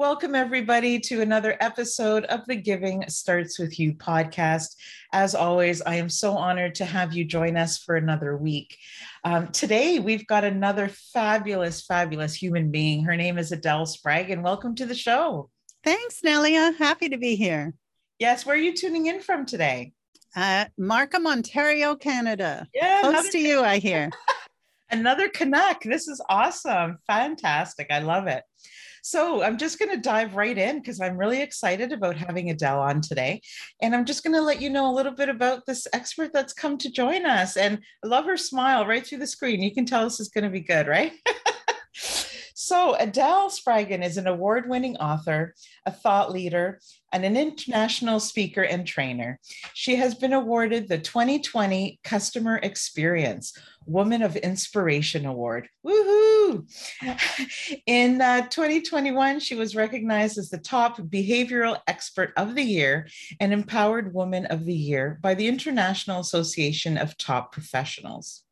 Welcome, everybody, to another episode of the Giving Starts With You podcast. As always, I am so honored to have you join us for another week. Um, today, we've got another fabulous, fabulous human being. Her name is Adele Sprague, and welcome to the show. Thanks, Nelia. Happy to be here. Yes, where are you tuning in from today? Uh, Markham, Ontario, Canada. Yeah, close to you, I hear. another Canuck. This is awesome. Fantastic. I love it. So I'm just going to dive right in because I'm really excited about having Adele on today. And I'm just going to let you know a little bit about this expert that's come to join us. And I love her smile right through the screen. You can tell this is going to be good, right? So, Adele Spraggon is an award winning author, a thought leader, and an international speaker and trainer. She has been awarded the 2020 Customer Experience Woman of Inspiration Award. Woohoo! In uh, 2021, she was recognized as the top behavioral expert of the year and empowered woman of the year by the International Association of Top Professionals.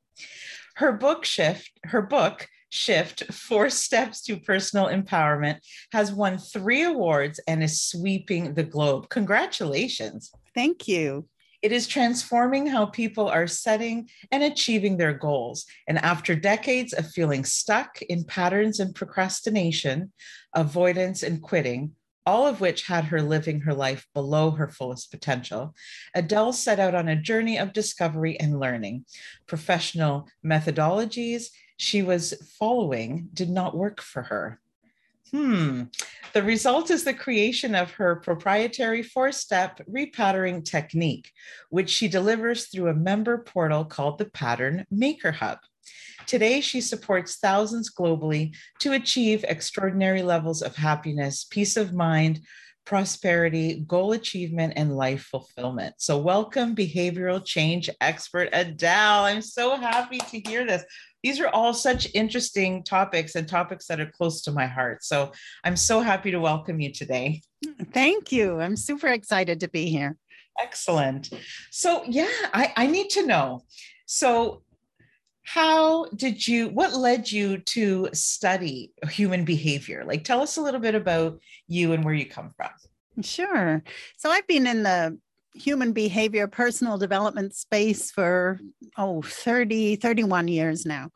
Her book shift, her book, Shift Four Steps to Personal Empowerment has won three awards and is sweeping the globe. Congratulations. Thank you. It is transforming how people are setting and achieving their goals. And after decades of feeling stuck in patterns and procrastination, avoidance, and quitting, all of which had her living her life below her fullest potential, Adele set out on a journey of discovery and learning. Professional methodologies she was following did not work for her. Hmm. The result is the creation of her proprietary four step repatterning technique, which she delivers through a member portal called the Pattern Maker Hub. Today, she supports thousands globally to achieve extraordinary levels of happiness, peace of mind, prosperity, goal achievement, and life fulfillment. So, welcome, behavioral change expert Adele. I'm so happy to hear this these are all such interesting topics and topics that are close to my heart. So I'm so happy to welcome you today. Thank you. I'm super excited to be here. Excellent. So, yeah, I, I need to know. So, how did you, what led you to study human behavior? Like, tell us a little bit about you and where you come from. Sure. So, I've been in the human behavior personal development space for oh 30 31 years now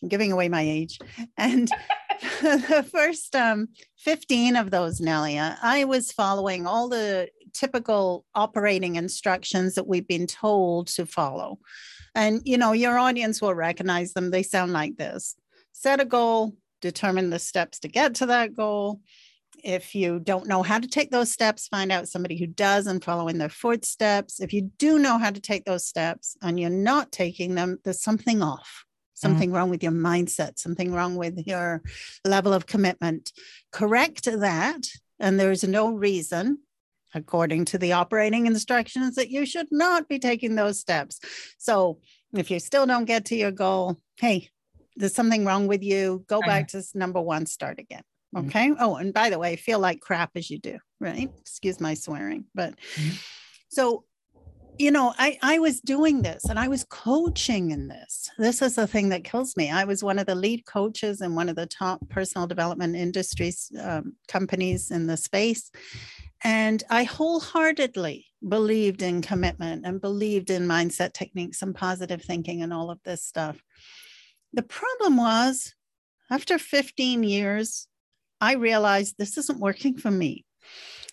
I'm giving away my age and the first um, 15 of those nelia i was following all the typical operating instructions that we've been told to follow and you know your audience will recognize them they sound like this set a goal determine the steps to get to that goal if you don't know how to take those steps, find out somebody who does and follow in their footsteps. If you do know how to take those steps and you're not taking them, there's something off, something wrong with your mindset, something wrong with your level of commitment. Correct that. And there's no reason, according to the operating instructions, that you should not be taking those steps. So if you still don't get to your goal, hey, there's something wrong with you. Go back to number one, start again. Mm-hmm. Okay. Mm-hmm. Oh, and by the way, feel like crap as you do, right? Excuse my swearing. But mm-hmm. so, you know, I, I was doing this and I was coaching in this. This is the thing that kills me. I was one of the lead coaches in one of the top personal development industries um, companies in the space. And I wholeheartedly believed in commitment and believed in mindset techniques and positive thinking and all of this stuff. The problem was after 15 years I realized this isn't working for me.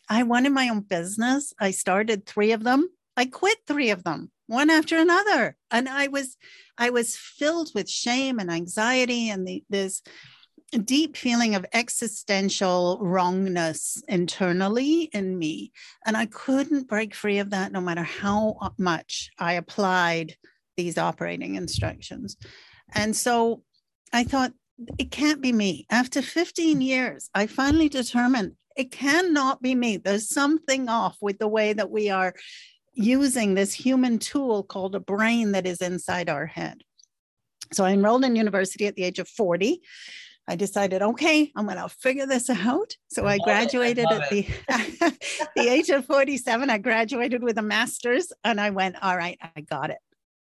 I wanted my own business. I started three of them I quit three of them, one after another. And I was, I was filled with shame and anxiety and the, this deep feeling of existential wrongness internally in me. And I couldn't break free of that no matter how uh, much I applied these operating instructions. And so I thought, it can't be me. After 15 years, I finally determined it cannot be me. There's something off with the way that we are using this human tool called a brain that is inside our head. So I enrolled in university at the age of 40. I decided, okay, I'm going to figure this out. So I, oh, I graduated I at the, the age of 47. I graduated with a master's and I went, all right, I got it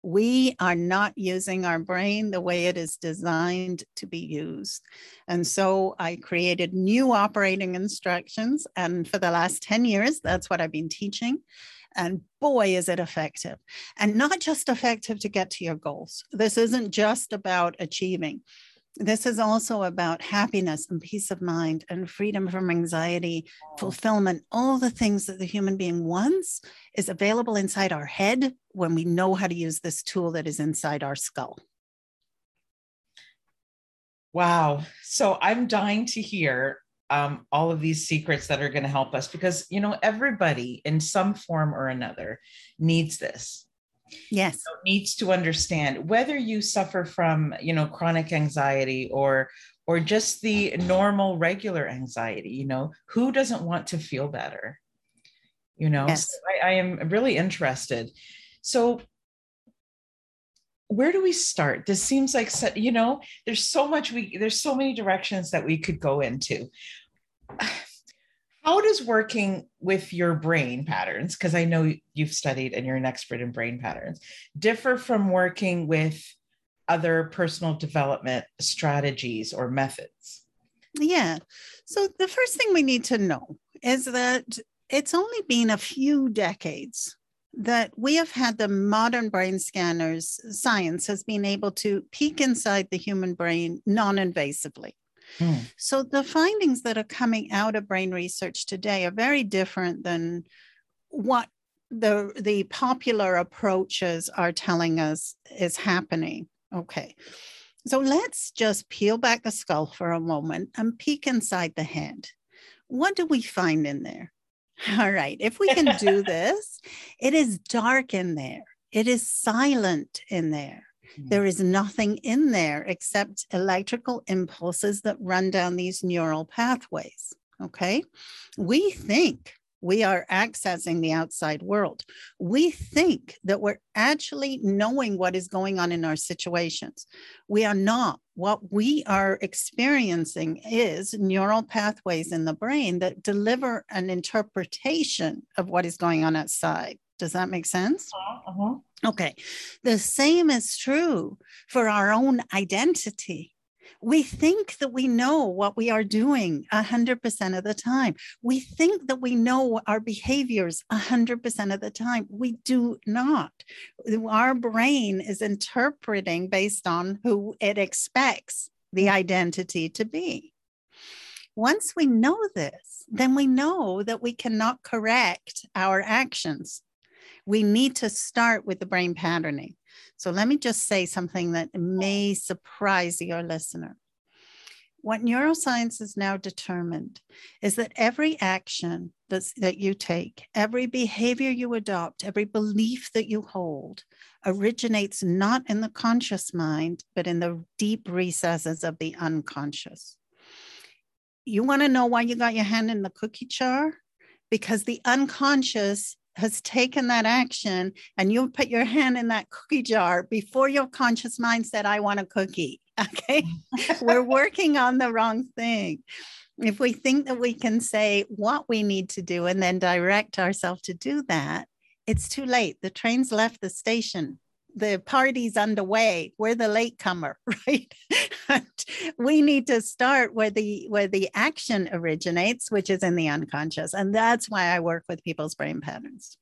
we are not using our brain the way it is designed to be used. And so I created new operating instructions. And for the last 10 years, that's what I've been teaching. And boy, is it effective. And not just effective to get to your goals. This isn't just about achieving. This is also about happiness and peace of mind and freedom from anxiety, fulfillment, all the things that the human being wants is available inside our head when we know how to use this tool that is inside our skull. Wow. So I'm dying to hear um, all of these secrets that are going to help us because, you know, everybody in some form or another needs this yes. Needs to understand whether you suffer from you know chronic anxiety or or just the normal regular anxiety you know who doesn't want to feel better? You know yes. so I, I am really interested. So where do we start? This seems like you know there's so much we there's so many directions that we could go into how does working with your brain patterns because i know you've studied and you're an expert in brain patterns differ from working with other personal development strategies or methods? Yeah. So the first thing we need to know is that it's only been a few decades that we have had the modern brain scanners science has been able to peek inside the human brain non-invasively Hmm. So the findings that are coming out of brain research today are very different than what the the popular approaches are telling us is happening. Okay. So let's just peel back the skull for a moment and peek inside the head. What do we find in there? All right. If we can do this, it is dark in there. It is silent in there. Hmm. There is nothing in there except electrical impulses that run down these neural pathways. Okay. We think we are accessing the outside world. We think that we're actually knowing what is going on in our situations. We are not. What we are experiencing is neural pathways in the brain that deliver an interpretation of what is going on outside. Does that make sense? Uh-huh. uh-huh. Okay. The same is true for our own identity. We think that we know what we are doing 100% of the time. We think that we know our behaviors 100% of the time. We do not. Our brain is interpreting based on who it expects the identity to be. Once we know this, then we know that we cannot correct our actions we need to start with the brain patterning. So let me just say something that may surprise your listener. What neuroscience has now determined is that every action that's, that you take, every behavior you adopt, every belief that you hold originates not in the conscious mind, but in the deep recesses of the unconscious. You want to know why you got your hand in the cookie jar? Because the unconscious has taken that action and you put your hand in that cookie jar before your conscious mind said, I want a cookie. Okay. We're working on the wrong thing. If we think that we can say what we need to do and then direct ourselves to do that, it's too late. The train's left the station. The party's underway. We're the latecomer, right? we need to start where the where the action originates which is in the unconscious. And that's why i work with people's brain patterns.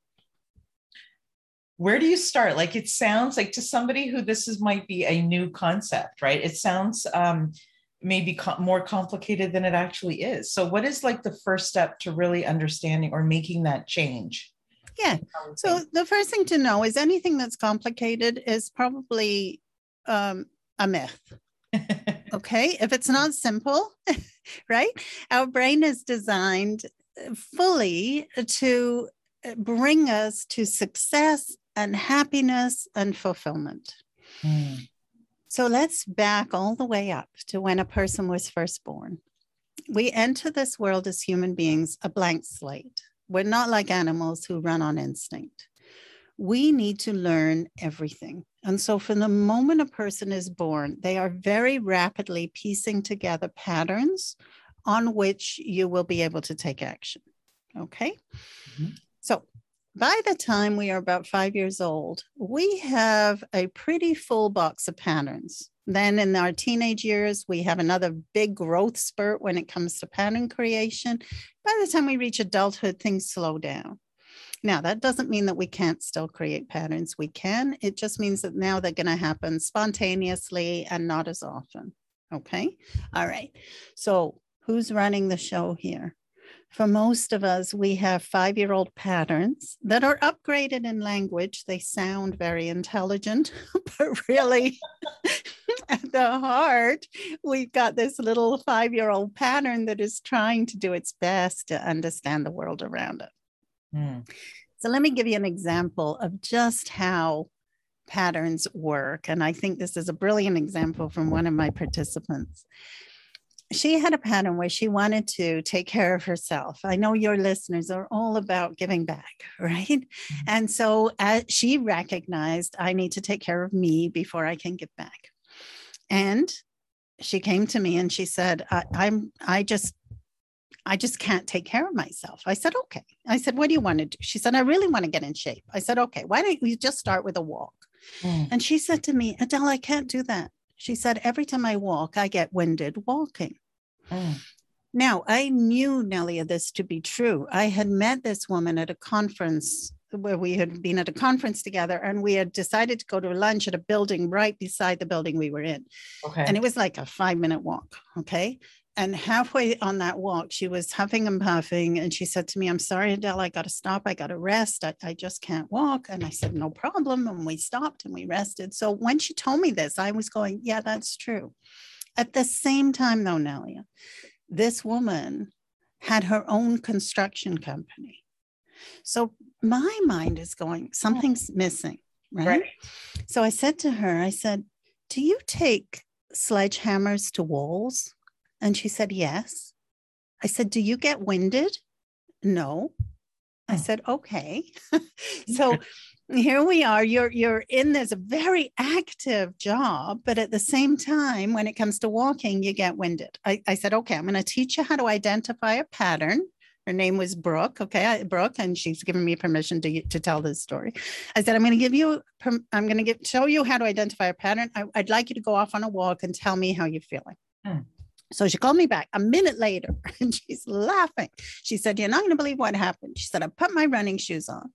Where do you start? Like it sounds like to somebody who this is might be a new concept right? It sounds um maybe more complicated than it actually is. So what is like the first step to really understanding or making that change? Yeah. So the first thing to know is anything that's complicated is probably um, a myth. okay. If it's not simple, right? Our brain is designed uh, fully to uh, bring us to success and happiness and fulfillment. Mm. So let's back all the way up to when a person was first born. We enter this world as human beings a blank slate. We're not like animals who run on instinct. We need to learn everything. And so, from the moment a person is born, they are very rapidly piecing together patterns on which you will be able to take action. Okay. Mm-hmm. So, by the time we are about five years old, we have a pretty full box of patterns. Then in our teenage years, we have another big growth spurt when it comes to pattern creation. By the time we reach adulthood, things slow down. Now, that doesn't mean that we can't still create patterns. We can. It just means that now they're going to happen spontaneously and not as often. Okay. All right. So, who's running the show here? For most of us, we have five year old patterns that are upgraded in language. They sound very intelligent, but really, at the heart, we've got this little five year old pattern that is trying to do its best to understand the world around it. Mm. So let me give you an example of just how patterns work. And I think this is a brilliant example from one of my participants. She had a pattern where she wanted to take care of herself. I know your listeners are all about giving back, right? Mm-hmm. And so as she recognized, I need to take care of me before I can give back. And she came to me and she said, I, I'm, I just I just can't take care of myself. I said, okay. I said, what do you want to do? She said, I really want to get in shape. I said, okay, why don't you just start with a walk? Mm. And she said to me, Adele, I can't do that. She said, every time I walk, I get winded walking. Mm. Now, I knew, Nelia, this to be true. I had met this woman at a conference where we had been at a conference together and we had decided to go to lunch at a building right beside the building we were in. Okay. And it was like a five minute walk. Okay and halfway on that walk, she was huffing and puffing. And she said to me, I'm sorry, Adele, I got to stop. I got to rest. I, I just can't walk. And I said, No problem. And we stopped and we rested. So when she told me this, I was going, Yeah, that's true. At the same time, though, Nelia, this woman had her own construction company. So my mind is going, something's mm. missing, right? right? So I said to her, I said, Do you take sledgehammers to walls? And she said, Yes. I said, Do you get winded? No. I oh. said, Okay. so here we are. You're you're in this very active job, but at the same time, when it comes to walking, you get winded. I, I said, Okay, I'm going to teach you how to identify a pattern. Her name was Brooke. Okay, Brooke, and she's given me permission to, to tell this story. I said, I'm going to give you, I'm going to show you how to identify a pattern. I, would like you to go off on a walk and tell me how you're feeling. Hmm. So she called me back a minute later and she's laughing. She said, You're not going to believe what happened. She said, I put my running shoes on.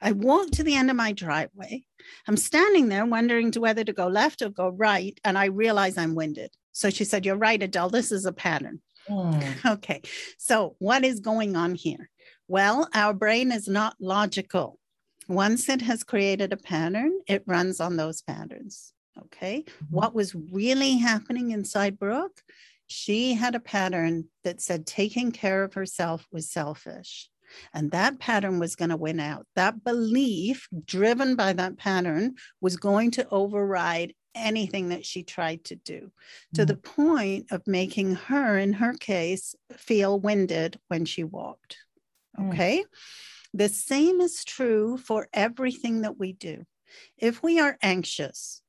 I walked to the end of my driveway. I'm standing there wondering to whether to go left or go right. And I realize I'm winded. So she said, You're right, Adele. This is a pattern. Mm. Okay. So what is going on here? Well, our brain is not logical. Once it has created a pattern, it runs on those patterns. Okay. Mm-hmm. What was really happening inside Brooke? She had a pattern that said taking care of herself was selfish. And that pattern was going to win out. That belief, driven by that pattern, was going to override anything that she tried to do mm-hmm. to the mm. point of making her, in her case, feel winded when she walked. Mm. Okay. Mm. The same is true for everything that we do. If we are anxious,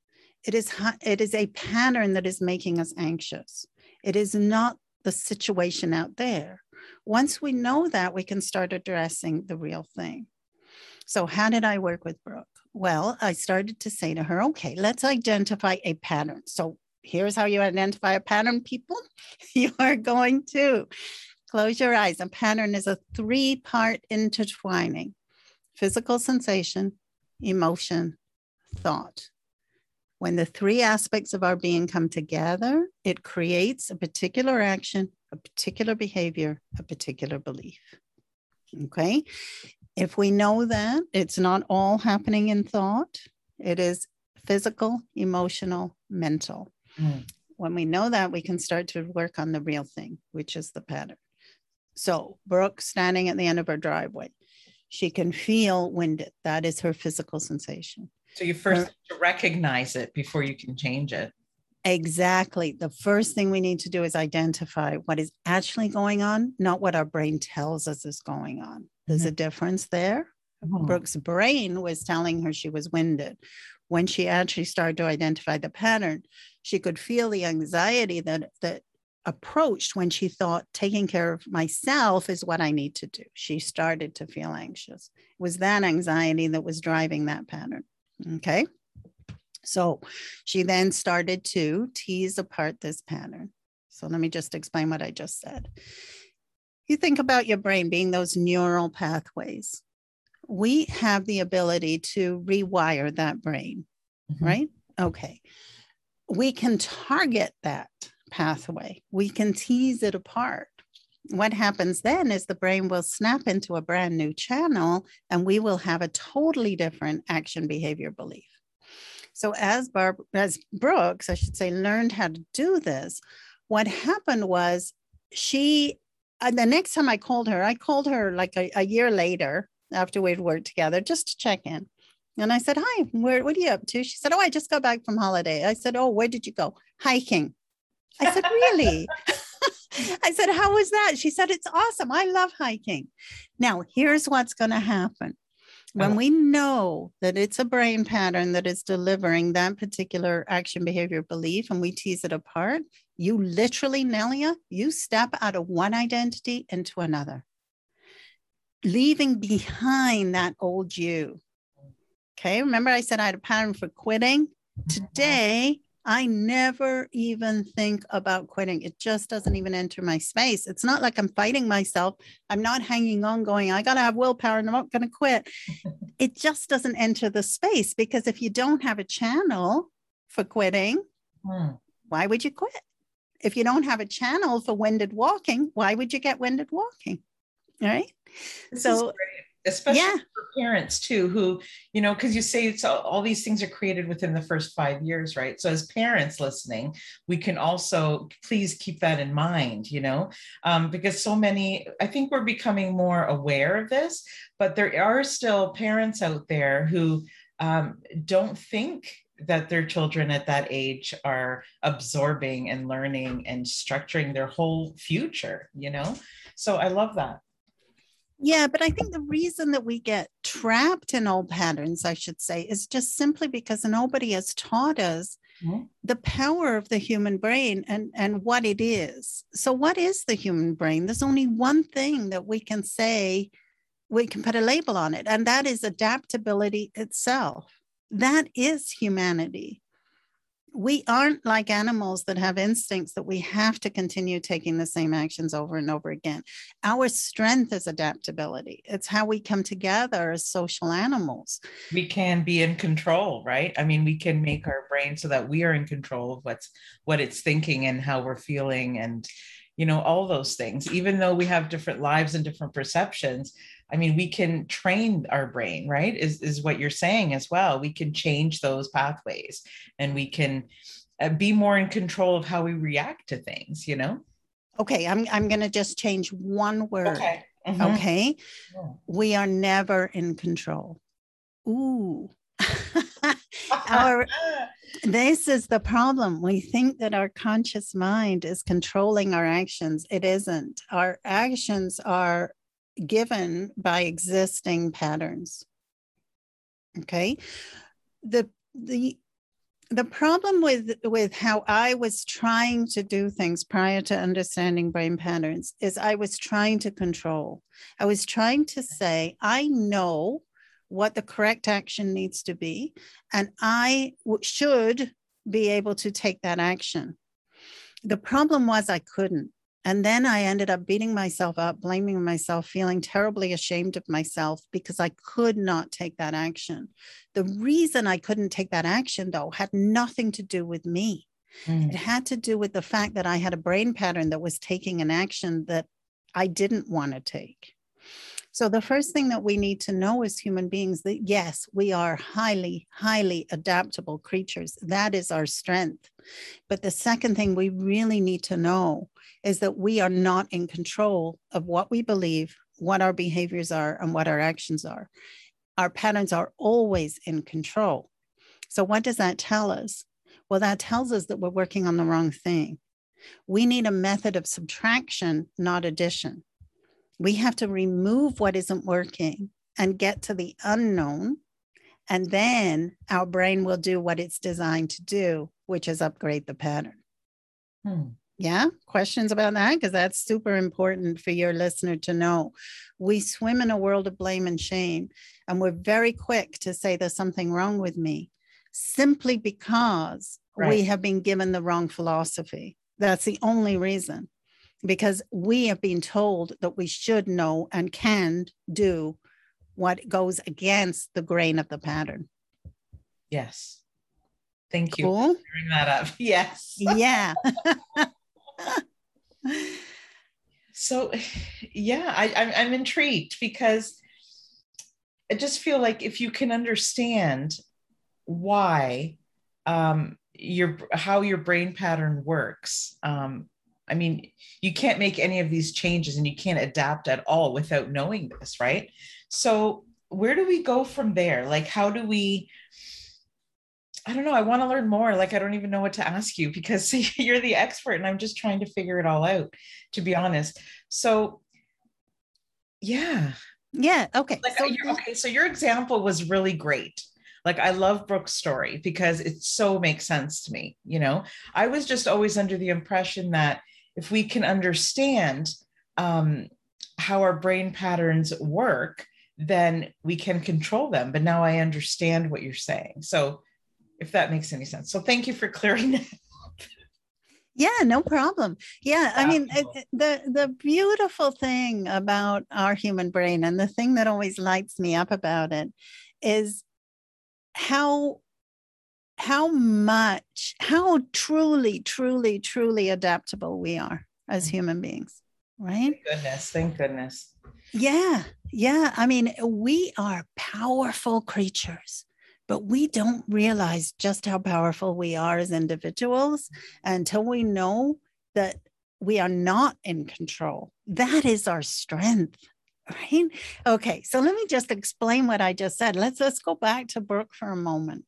it is, it is a pattern that is making us anxious. It is not the situation out there. Once we know that, we can start addressing the real thing. So, how did I work with Brooke? Well, I started to say to her, okay, let's identify a pattern. So, here's how you identify a pattern, people. You are going to close your eyes. A pattern is a three part intertwining physical sensation, emotion, thought. When the three aspects of our being come together, it creates a particular action, a particular behavior, a particular belief. Okay. If we know that it's not all happening in thought, it is physical, emotional, mental. Mm. When we know that, we can start to work on the real thing, which is the pattern. So, Brooke standing at the end of her driveway, she can feel winded. That is her physical sensation. So, you first to recognize it before you can change it. Exactly. The first thing we need to do is identify what is actually going on, not what our brain tells us is going on. There's mm-hmm. a difference there. Mm-hmm. Brooke's brain was telling her she was winded. When she actually started to identify the pattern, she could feel the anxiety that that approached when she thought taking care of myself is what I need to do. She started to feel anxious. It was that anxiety that was driving that pattern. Okay. So she then started to tease apart this pattern. So let me just explain what I just said. You think about your brain being those neural pathways. We have the ability to rewire that brain, mm-hmm. right? Okay. We can target that pathway, we can tease it apart. What happens then is the brain will snap into a brand new channel and we will have a totally different action behavior belief. So as Barb, as Brooks, I should say, learned how to do this, what happened was she. The next time I called her, I called her like a, a year later after we'd worked together just to check in. And I said, Hi, where, what are you up to? She said, Oh, I just got back from holiday. I said, Oh, where did you go? Hiking. I said, Really? I said, How was that? She said, It's awesome. I love hiking. Now, here's what's going to happen when we know that it's a brain pattern that is delivering that particular action behavior belief and we tease it apart you literally nelia you step out of one identity into another leaving behind that old you okay remember i said i had a pattern for quitting mm-hmm. today I never even think about quitting. It just doesn't even enter my space. It's not like I'm fighting myself. I'm not hanging on, going, I got to have willpower and I'm not going to quit. it just doesn't enter the space because if you don't have a channel for quitting, hmm. why would you quit? If you don't have a channel for winded walking, why would you get winded walking? All right. This so especially yeah. for parents too who you know because you say it's all, all, these things are created within the first five years right? So as parents listening we can also please keep that in mind you know? Um, because so many i think we're becoming more aware of this but there are still parents out there who um, don't think that their children at that age are absorbing and learning and structuring their whole future you know? So i love that yeah, but I think the reason that we get trapped in old patterns, I should say, is just simply because nobody has taught us mm-hmm. the power of the human brain and, and what it is. So, what is the human brain? There's only one thing that we can say, we can put a label on it, and that is adaptability itself. That is humanity we aren't like animals that have instincts that we have to continue taking the same actions over and over again. Our strength is adaptability. It's how we come together as social animals. We can be in control, right? I mean, we can make our brain so that we are in control of what's what it's thinking and how we're feeling and you know all those things even though we have different lives and different perceptions I mean, we can train our brain, right? Is, is what you're saying as well. We can change those pathways and we can uh, be more in control of how we react to things, you know? Okay, I'm, I'm going to just change one word. Okay. Mm-hmm. Okay. Yeah. We are never in control. Ooh. our, this is the problem. We think that our conscious mind is controlling our actions. It isn't. Our actions are given by existing patterns. Okay. The the the problem with with how I was trying to do things prior to understanding brain patterns is I was trying to control. I was trying to say, I know what the correct action needs to be, and I w- should be able to take that action. The problem was I couldn't. And then I ended up beating myself up, blaming myself, feeling terribly ashamed of myself because I could not take that action. The reason I couldn't take that action, though, had nothing to do with me. Mm. It had to do with the fact that I had a brain pattern that was taking an action that I didn't want to take. So, the first thing that we need to know as human beings that yes, we are highly, highly adaptable creatures. That is our strength. But the second thing we really need to know is that we are not in control of what we believe, what our behaviors are, and what our actions are. Our patterns are always in control. So, what does that tell us? Well, that tells us that we're working on the wrong thing. We need a method of subtraction, not addition. We have to remove what isn't working and get to the unknown. And then our brain will do what it's designed to do, which is upgrade the pattern. Hmm. Yeah, questions about that? Because that's super important for your listener to know. We swim in a world of blame and shame, and we're very quick to say there's something wrong with me simply because right. we have been given the wrong philosophy. That's the only reason because we have been told that we should know and can do what goes against the grain of the pattern. Yes. Thank you cool. for bringing that up. Yes. Yeah. so, yeah, I, I'm, I'm intrigued because I just feel like if you can understand why um, your how your brain pattern works um, I mean, you can't make any of these changes and you can't adapt at all without knowing this, right? So, where do we go from there? Like, how do we? I don't know. I want to learn more. Like, I don't even know what to ask you because you're the expert and I'm just trying to figure it all out, to be honest. So, yeah. Yeah. Okay. Like, so, uh, okay. So, your example was really great. Like I love Brooke's story because it so makes sense to me. You know, I was just always under the impression that if we can understand um, how our brain patterns work, then we can control them. But now I understand what you're saying. So, if that makes any sense. So, thank you for clearing that. Yeah, no problem. Yeah, I mean, it, the the beautiful thing about our human brain, and the thing that always lights me up about it, is how how much, how truly, truly, truly adaptable we are as mm. human beings, right? Thank goodness. Thank goodness. Yeah. Yeah. I mean, we are powerful creatures, but we don't realize just how powerful we are as individuals until we know that we are not in control. That is our strength right okay so let me just explain what i just said let's let's go back to brooke for a moment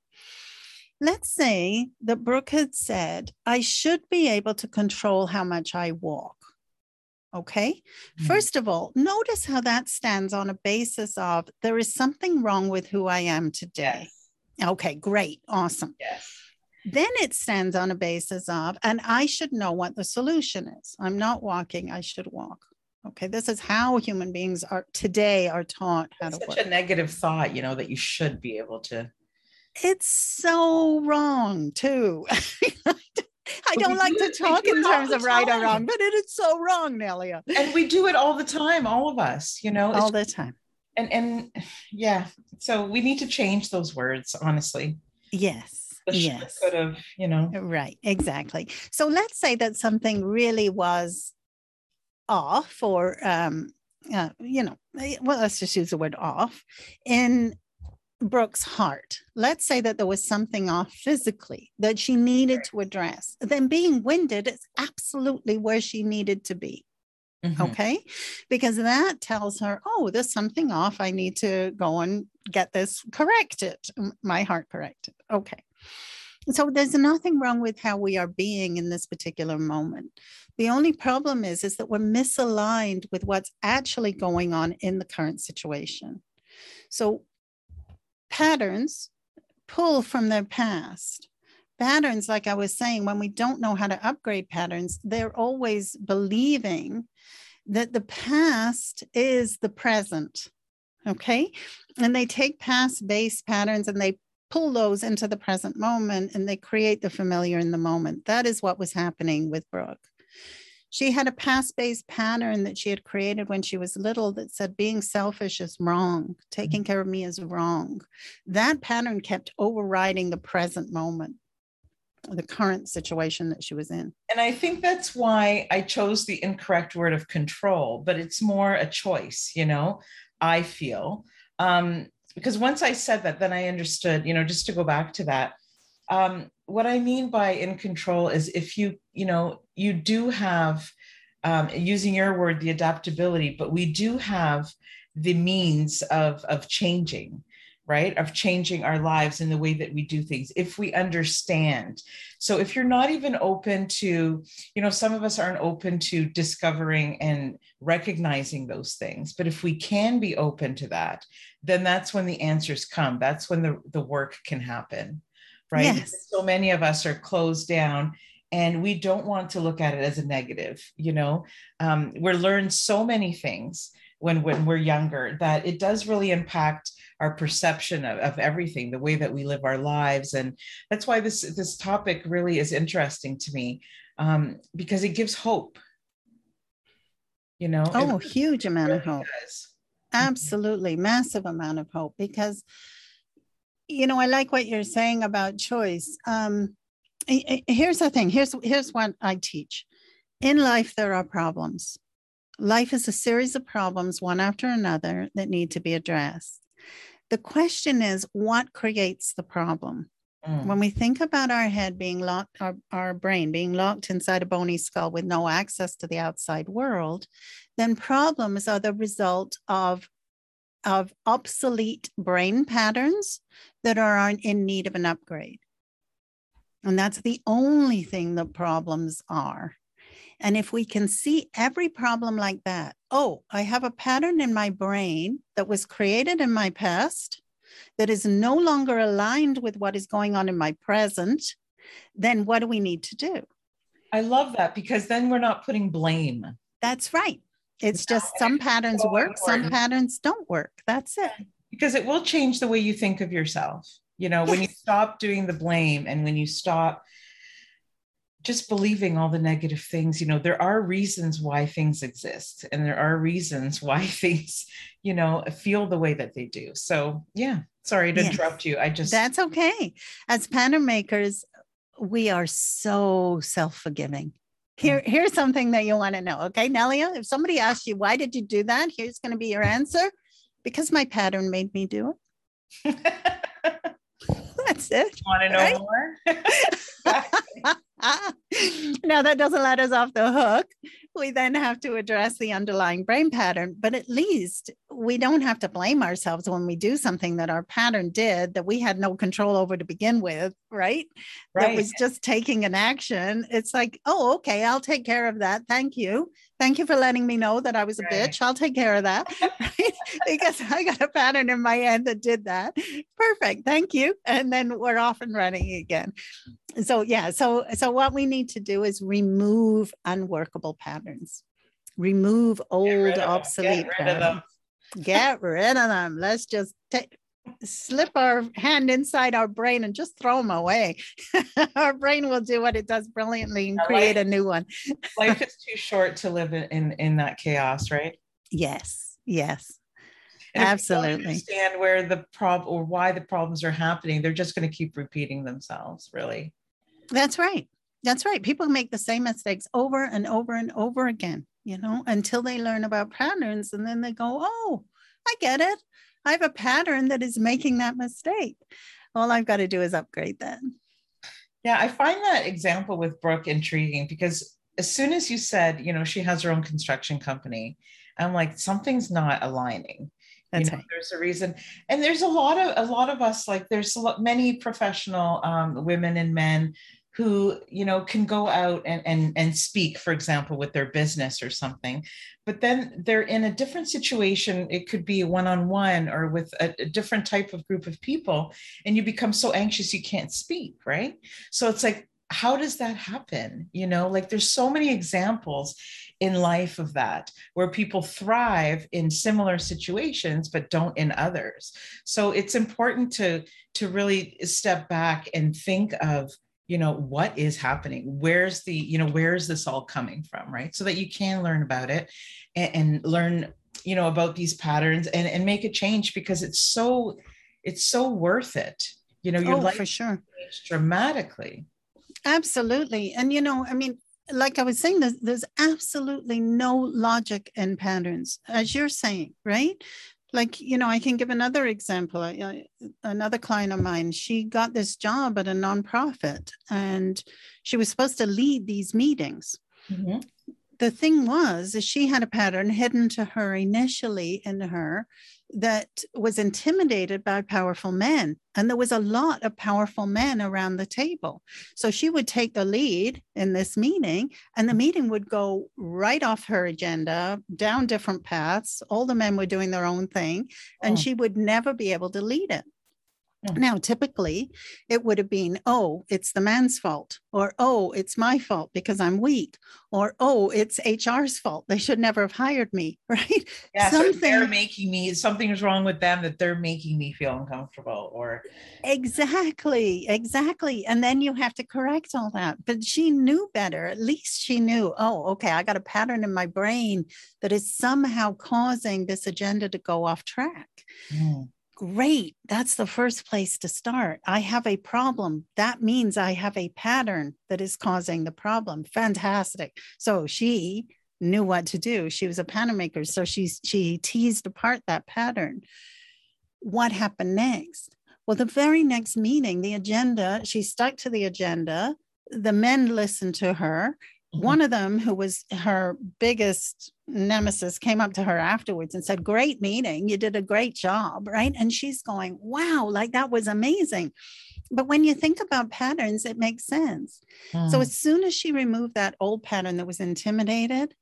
Let's say that Brooke had said, I should be able to control how much I walk. Okay. Mm-hmm. First of all, notice how that stands on a basis of there is something wrong with who I am today. Yes. Okay, great. Awesome. Yes. Then it stands on a basis of, and I should know what the solution is. I'm not walking, I should walk. Okay, this is how human beings are today are taught how it's to such work. a negative thought, you know, that you should be able to it's so wrong too. I don't like to talk in terms of right or wrong, but it is so wrong, Nelia. And we do it all the time, all of us, you know, all the time. And and yeah, so we need to change those words, honestly. Yes. yes. Could have, you know. Right, exactly. So let's say that something really was off or um uh, you know, eh, well, let's just use the word off in Brooke's heart. Let's say that there was something off physically that she needed to address. Then being winded is absolutely where she needed to be. Mm-hmm. Okay. Because that tells her, oh, there's something off. I need to go and get this corrected, my heart corrected. Okay. So there's nothing wrong with how we are being in this particular moment. The only problem is, is that we're misaligned with what's actually going on in the current situation. So patterns pull from their past. Patterns, like I was saying, when we don't know how to upgrade patterns, they're always believing that the past is the present. Okay. And they take past base patterns and they pull those into the present moment and they create the familiar in the moment. That is what was happening with Brooke. She had a past based pattern that she had created when she was little that said being selfish is wrong, taking mm-hmm. care of me is wrong. That pattern kept overriding the present moment, the current situation that she was in. And I think that's why I chose the incorrect word of control, but it's more a choice, you know? I feel. Um, because once I said that, then I understood, you know, just to go back to that. Um, what I mean by in control is if you, you know, you do have, um, using your word, the adaptability, but we do have the means of, of changing right? Of changing our lives in the way that we do things if we understand. So if you're not even open to you know some of us aren't open to discovering and recognizing those things but if we can be open to that then that's when the answers come. That's when the, the work can happen right? Yes. so many of us are closed down and we don't want to look at it as a negative you know? Um, we're learned so many things when when we're younger that it does really impact our perception of, of everything the way that we live our lives. And that's why this this topic really is interesting to me um, because it gives hope. You know? Oh huge amount really of hope. does. absolutely. Massive amount of hope because you know i like what you're saying about choice. Um, here's the thing. Here's here's what i teach. In life there are problems. Life is a series of problems one after another that need to be addressed. The question is what creates the problem? Mm. When we think about our head being locked, our, our brain being locked inside a bony skull with no access to the outside world, then problems are the result of, of obsolete brain patterns that are in need of an upgrade. And that's the only thing the problems are. And if we can see every problem like that, oh, I have a pattern in my brain that was created in my past that is no longer aligned with what is going on in my present, then what do we need to do? I love that because then we're not putting blame. That's right. It's just some patterns so work, important. some patterns don't work. That's it. Because it will change the way you think of yourself. You know, yes. when you stop doing the blame and when you stop just believing all the negative things you know there are reasons why things exist and there are reasons why things you know feel the way that they do so yeah sorry to yes. interrupt you i just that's okay as pattern makers we are so self-forgiving here mm. here's something that you want to know okay? Nelia if somebody asks you why did you do that? here's going to be your answer because my pattern made me do it. That's it you want to know right? more now that doesn't let us off the hook. We then have to address the underlying brain pattern, but at least we don't have to blame ourselves when we do something that our pattern did that we had no control over to begin with, right? Right. That was just taking an action. It's like, oh, okay, I'll take care of that. Thank you. Thank you for letting me know that I was a right. bitch. I'll take care of that. Right? because I got a pattern in my head that did that. Perfect. Thank you. And then we're off and running again so yeah so so what we need to do is remove unworkable patterns. Remove old obsolete get rid, patterns. get rid of them. Let's just take slip our hand inside our brain and just throw them away. Our brain will do what it does brilliantly and create life, a new one. life is too short to live in, in in that chaos right? Yes yes. And Absolutely. understand where the problem or why the problems are happening, they're just going to keep repeating themselves, really. That's right. That's right. People make the same mistakes over and over and over again, you know, until they learn about patterns and then they go, oh, I get it. I have a pattern that is making that mistake. All I've got to do is upgrade that. Yeah, I find that example with Brooke intriguing because as soon as you said, you know, she has her own construction company, I'm like, something's not aligning. That's you know, right. there's a reason. And there's a lot of a lot of us like there's a lot, many professional um, women and men who you know can go out and, and and speak for example with their business or something. But then they're in a different situation. It could be one-on-one or with a, a, different type of group of people and you become so anxious you can't speak right? So it's like how does that happen? You know like there's so many examples in life of that where people thrive in similar situations but don't in others. So it's important to to really step back and think of you know what is happening? Where's the you know where's this all coming from right? So that you can learn about it and, and learn you know about these patterns and and make a change because it's so it's so worth it. You know your oh, life for sure dramatically. Absolutely. And you know i mean like I was saying, there's, there's absolutely no logic in patterns, as you're saying, right? like you know i can give another example I, another client of mine she got this job at a nonprofit and she was supposed to lead these meetings mm-hmm. The thing was is she had a pattern hidden to her initially in her that was intimidated by powerful men. And there was a lot of powerful men around the table. So she would take the lead in this meeting, and the meeting would go right off her agenda, down different paths. All the men were doing their own thing, and oh. she would never be able to lead it. Mm. Now, typically, it would have been, oh, it's the man's fault, or oh, it's my fault because I'm weak, or oh, it's HR's fault. They should never have hired me, right? Yeah, something so they're making me something's wrong with them that they're making me feel uncomfortable, or exactly, exactly. And then you have to correct all that. But she knew better. At least she knew, oh, okay, I got a pattern in my brain that is somehow causing this agenda to go off track. Mm great. That's the first place to start. I have a problem. That means I have a pattern that is causing the problem. Fantastic. So she knew what to do. She was a pattern maker. So she, she teased apart that pattern. What happened next? Well, the very next meeting, the agenda, she stuck to the agenda. The men listened to her. One of them, who was her biggest nemesis, came up to her afterwards and said, Great meeting. You did a great job. Right. And she's going, Wow, like that was amazing. But when you think about patterns, it makes sense. Mm. So as soon as she removed that old pattern that was intimidated,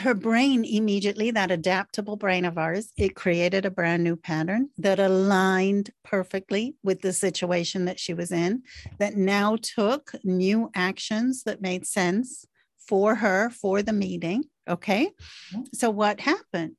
her brain immediately, that adaptable brain of ours, it created a brand new pattern that aligned perfectly with the situation that she was in, that now took new actions that made sense for her for the meeting. Okay. Mm-hmm. So what happened?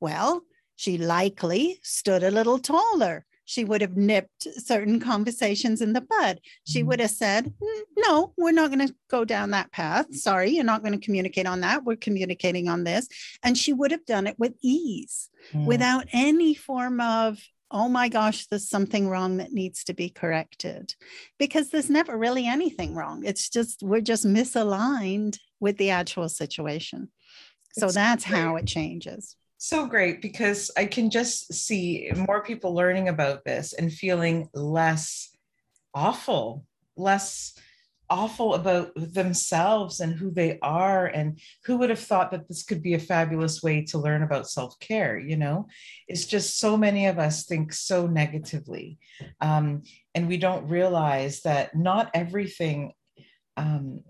Well, she likely stood a little taller she would have nipped certain conversations in the bud. She mm-hmm. would have said, No, we're not going to go down that path. Sorry, you're not going to communicate on that. We're communicating on this. And she would have done it with ease mm. without any form of, Oh my gosh, there's something wrong that needs to be corrected. Because there's never really anything wrong. It's just, we're just misaligned with the actual situation. So it's that's great. how it changes so great because I can just see more people learning about this and feeling less awful, less awful about themselves and who they are and who would have thought that this could be a fabulous way to learn about self-care you know? It's just so many of us think so negatively um, and we don't realize that not everything um,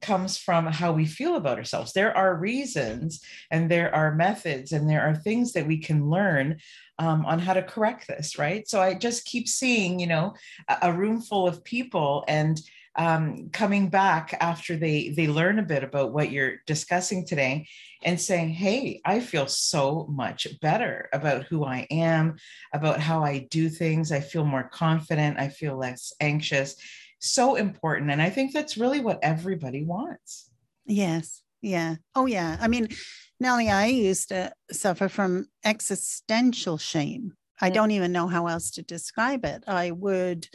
comes from how we feel about ourselves. There are reasons and there are methods and there are things that we can learn um, on how to correct this, right? So I just keep seeing, you know, a, a room full of people and um, coming back after they they learn a bit about what you're discussing today and saying hey i feel so much better about who i am about how i do things i feel more confident i feel less anxious so important. And I think that's really what everybody wants. Yes. Yeah. Oh, yeah. I mean, Nellie, I used to suffer from existential shame. I don't even know how else to describe it. I would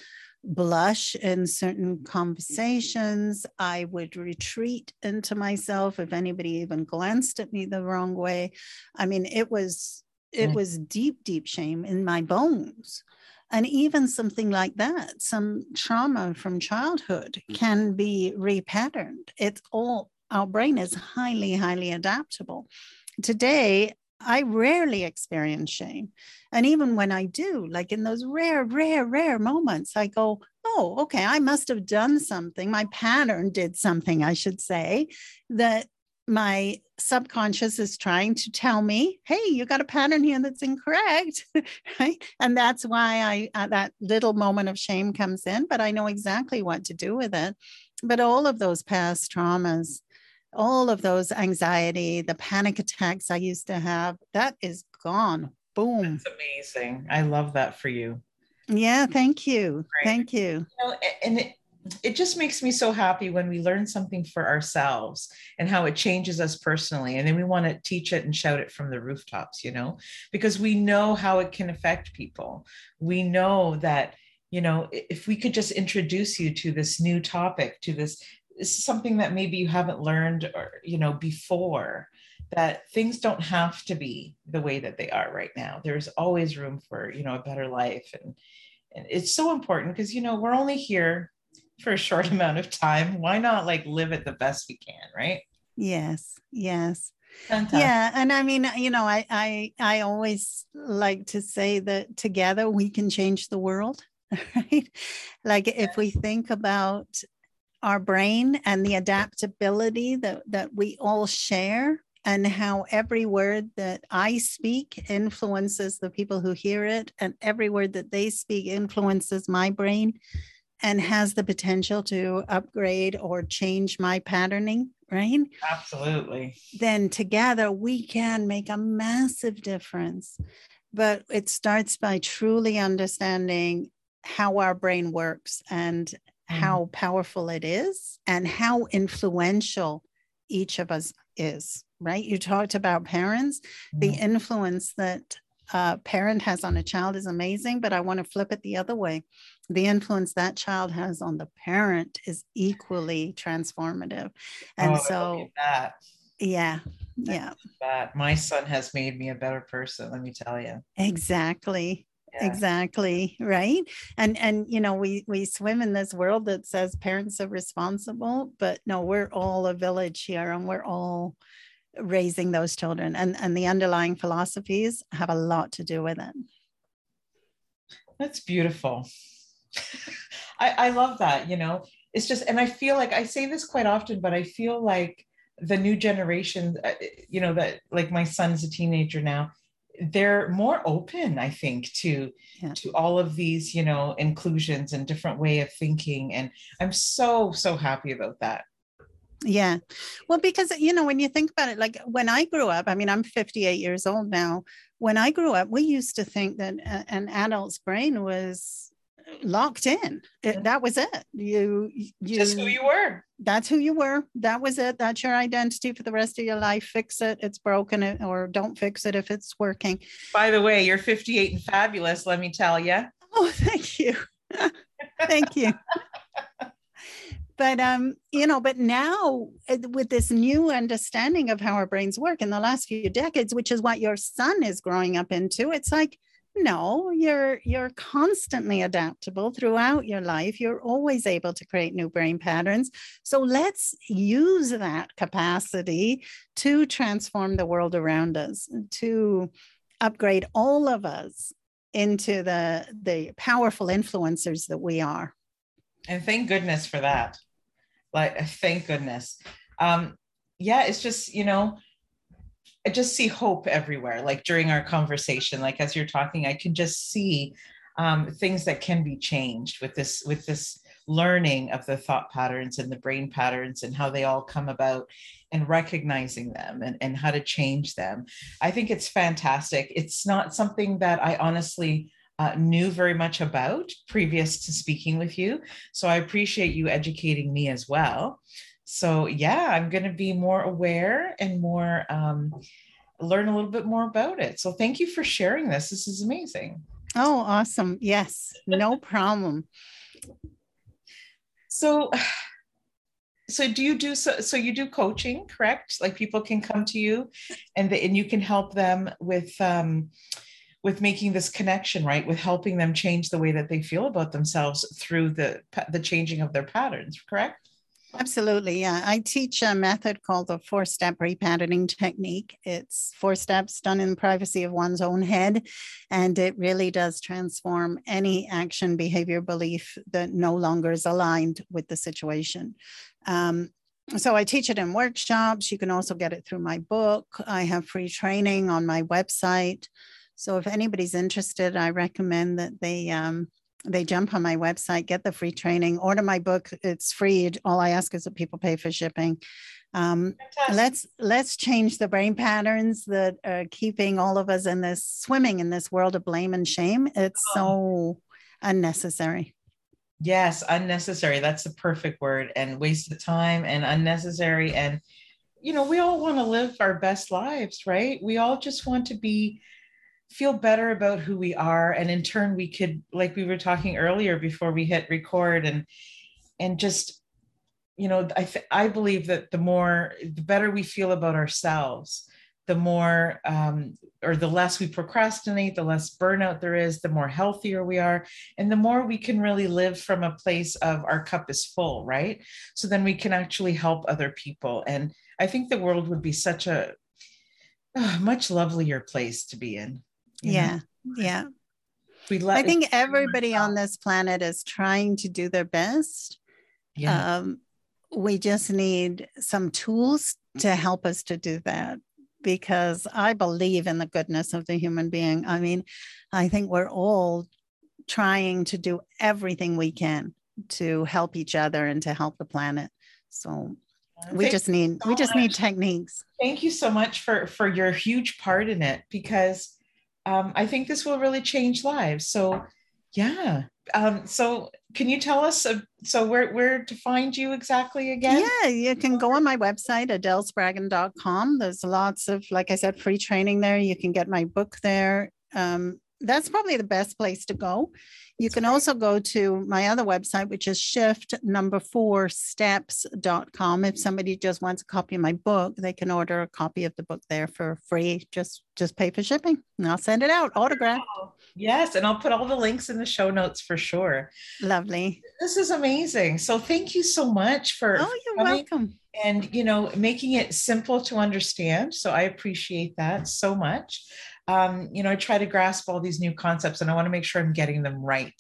blush in certain conversations. I would retreat into myself if anybody even glanced at me the wrong way. I mean, it was it was deep, deep shame in my bones. And even something like that, some trauma from childhood mm. can be repatterned. It's all, our brain is highly, highly adaptable. Today, I rarely experience shame. And even when I do, like in those rare, rare, rare moments, I go, oh, okay, I must have done something. My pattern did something, I should say, that my subconscious is trying to tell me, hey, you got a pattern here that's incorrect, right? And that's why I uh, that little moment of shame comes in, but I know exactly what to do with it. But all of those past traumas, all of those anxiety, the panic attacks I used to have, that is gone. Boom. That's amazing. I love that for you. Yeah, thank you. Great. Thank you. you know, and it, it just makes me so happy when we learn something for ourselves and how it changes us personally and then we want to teach it and shout it from the rooftops you know because we know how it can affect people we know that you know if we could just introduce you to this new topic to this, this is something that maybe you haven't learned or you know before that things don't have to be the way that they are right now. There's always room for, you know, a better life. And, and it's so important because, you know, we're only here for a short amount of time. Why not like live it the best we can, right? Yes, yes. Fantastic. Yeah, and I mean, you know, I I I always like to say that together we can change the world, right? Like if we think about our brain and the adaptability that that we all share and how every word that I speak influences the people who hear it, and every word that they speak influences my brain and has the potential to upgrade or change my patterning, right? Absolutely. Then together we can make a massive difference. But it starts by truly understanding how our brain works and mm. how powerful it is and how influential each of us is right? You talked about parents. The mm-hmm. influence that a parent has on a child is amazing, but I want to flip it the other way. The influence that child has on the parent is equally transformative. Oh, and oh, so, yeah, yeah. That my son has made me a better person, let me tell you. Exactly. Yeah. exactly right and and you know we we swim in this world that says parents are responsible but no we're all a village here and we're all raising those children and, and the underlying philosophies have a lot to do with it. That's beautiful. I, I love that you know? It's just and i feel like i say this quite often but i feel like the new generation uh, you know that like my son's a teenager now they're more open i think to yeah. to all of these you know inclusions and different way of thinking and i'm so so happy about that yeah. Well, because, you know, when you think about it, like when I grew up, I mean, I'm 58 years old now. When I grew up, we used to think that a, an adult's brain was locked in. It, that was it. You, you, just who you were. That's who you were. That was it. That's your identity for the rest of your life. Fix it. It's broken it, or don't fix it if it's working. By the way, you're 58 and fabulous. Let me tell you. Oh, thank you. thank you but um you know but now uh, with this new understanding of how our brains work in the last few decades which is what your son is growing up into it's like no you're you're constantly adaptable throughout your life. You're always able to create new brain patterns. So let's use that capacity to transform the world around us to upgrade all of us into the the powerful influencers that we are. And thank goodness for that like, thank goodness. Um, yeah, it's just, you know, I just see hope everywhere. Like during our conversation, like as you're talking, I can just see um, things that can be changed with this, with this learning of the thought patterns and the brain patterns and how they all come about and recognizing them and, and how to change them. I think it's fantastic. It's not something that I honestly uh, knew very much about previous to speaking with you. So I appreciate you educating me as well. So, yeah, I'm going to be more aware and more um, learn a little bit more about it. So, thank you for sharing this. This is amazing. Oh, awesome. Yes, no problem. So, so do you do so so you do coaching correct like people can come to you and the, and you can help them with um with making this connection right with helping them change the way that they feel about themselves through the the changing of their patterns correct Absolutely. Yeah. I teach a method called the four step repatterning technique. It's four steps done in the privacy of one's own head. And it really does transform any action, behavior, belief that no longer is aligned with the situation. Um, so I teach it in workshops. You can also get it through my book. I have free training on my website. So if anybody's interested, I recommend that they um, they jump on my website, get the free training, order my book. It's free. All I ask is that people pay for shipping. Um, let's let's change the brain patterns that are keeping all of us in this swimming in this world of blame and shame. It's oh. so unnecessary. Yes, unnecessary. That's the perfect word. And waste of time and unnecessary. And you know, we all want to live our best lives, right? We all just want to be feel better about who we are and in turn we could like we were talking earlier before we hit record and and just you know i th- i believe that the more the better we feel about ourselves the more um, or the less we procrastinate, the less burnout there is, the more healthier we are, and the more we can really live from a place of our cup is full, right? So then we can actually help other people. And I think the world would be such a much lovelier place to be in. Yeah. Know? Yeah. We let I think everybody on this planet is trying to do their best. Yeah. Um, we just need some tools to help us to do that because I believe in the goodness of the human being. I mean, I think we're all trying to do everything we can to help each other and to help the planet. So we Thank just need so we just much. need techniques. Thank you so much for for your huge part in it because um, I think this will really change lives. So yeah. Um, so can you tell us uh, so where where to find you exactly again? Yeah, you can go on my website, adelespraggon.com. There's lots of, like I said, free training there. You can get my book there. Um, that's probably the best place to go. You can also go to my other website, which is shift number four steps.com. If mm-hmm. somebody just wants a copy of my book, they can order a copy of the book there for free. Just just pay for shipping and I'll send it out autographed. Yes, and I'll put all the links in the show notes for sure. Lovely. This is amazing. So thank you so much for Oh, you're welcome. And you know, making it simple to understand. So I appreciate that so much um, you know, I try to grasp all these new concepts and I want to make sure I'm getting them right,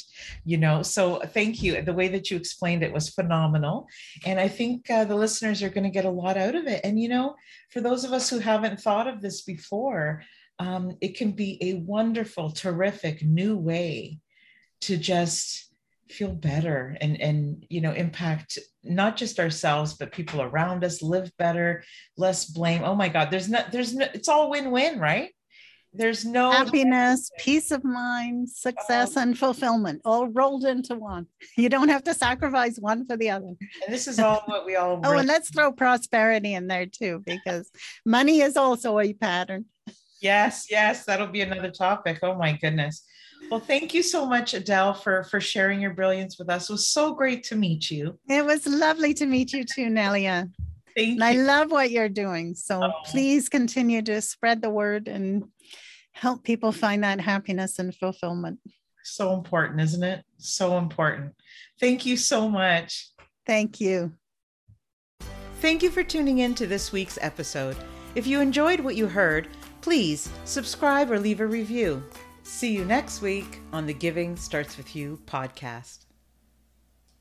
you know. So thank you. The way that you explained it was phenomenal. And I think uh, the listeners are going to get a lot out of it. And, you know, for those of us who haven't thought of this before, um, it can be a wonderful, terrific new way to just feel better and and you know impact not just ourselves but people around us live better less blame oh my god there's not there's no it's all win-win right there's no happiness, peace of mind, success, um, and fulfillment all rolled into one. You don't have to sacrifice one for the other. And this is all what we all. Want. Oh, and let's throw prosperity in there too, because money is also a pattern. Yes, yes, that'll be another topic. Oh my goodness. Well, thank you so much, Adele, for for sharing your brilliance with us. It was so great to meet you. It was lovely to meet you too, Nelia. Thank and you. I love what you're doing. So oh. please continue to spread the word and help people find that happiness and fulfillment. So important, isn't it? So important. Thank you so much. Thank you. Thank you for tuning in to this week's episode. If you enjoyed what you heard, please subscribe or leave a review. See you next week on the Giving Starts With You podcast.